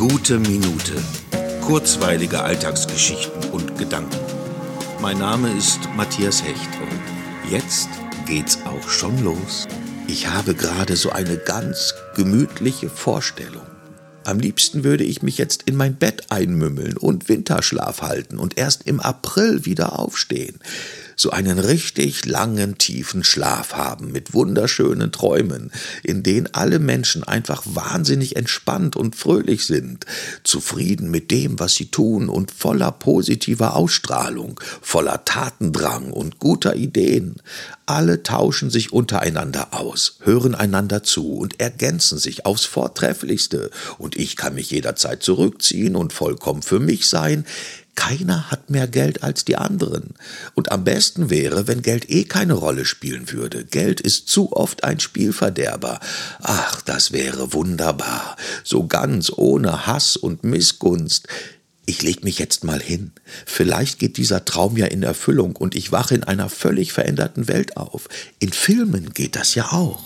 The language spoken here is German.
Gute Minute. Kurzweilige Alltagsgeschichten und Gedanken. Mein Name ist Matthias Hecht und jetzt geht's auch schon los. Ich habe gerade so eine ganz gemütliche Vorstellung. Am liebsten würde ich mich jetzt in mein Bett einmümmeln und Winterschlaf halten und erst im April wieder aufstehen. So einen richtig langen, tiefen Schlaf haben mit wunderschönen Träumen, in denen alle Menschen einfach wahnsinnig entspannt und fröhlich sind, zufrieden mit dem, was sie tun und voller positiver Ausstrahlung, voller Tatendrang und guter Ideen. Alle tauschen sich untereinander aus, hören einander zu und ergänzen sich aufs Vortrefflichste, und ich kann mich jederzeit zurückziehen und vollkommen für mich sein. Keiner hat mehr Geld als die anderen. Und am besten wäre, wenn Geld eh keine Rolle spielen würde. Geld ist zu oft ein Spielverderber. Ach, das wäre wunderbar. So ganz ohne Hass und Missgunst ich leg mich jetzt mal hin. Vielleicht geht dieser Traum ja in Erfüllung und ich wache in einer völlig veränderten Welt auf. In Filmen geht das ja auch.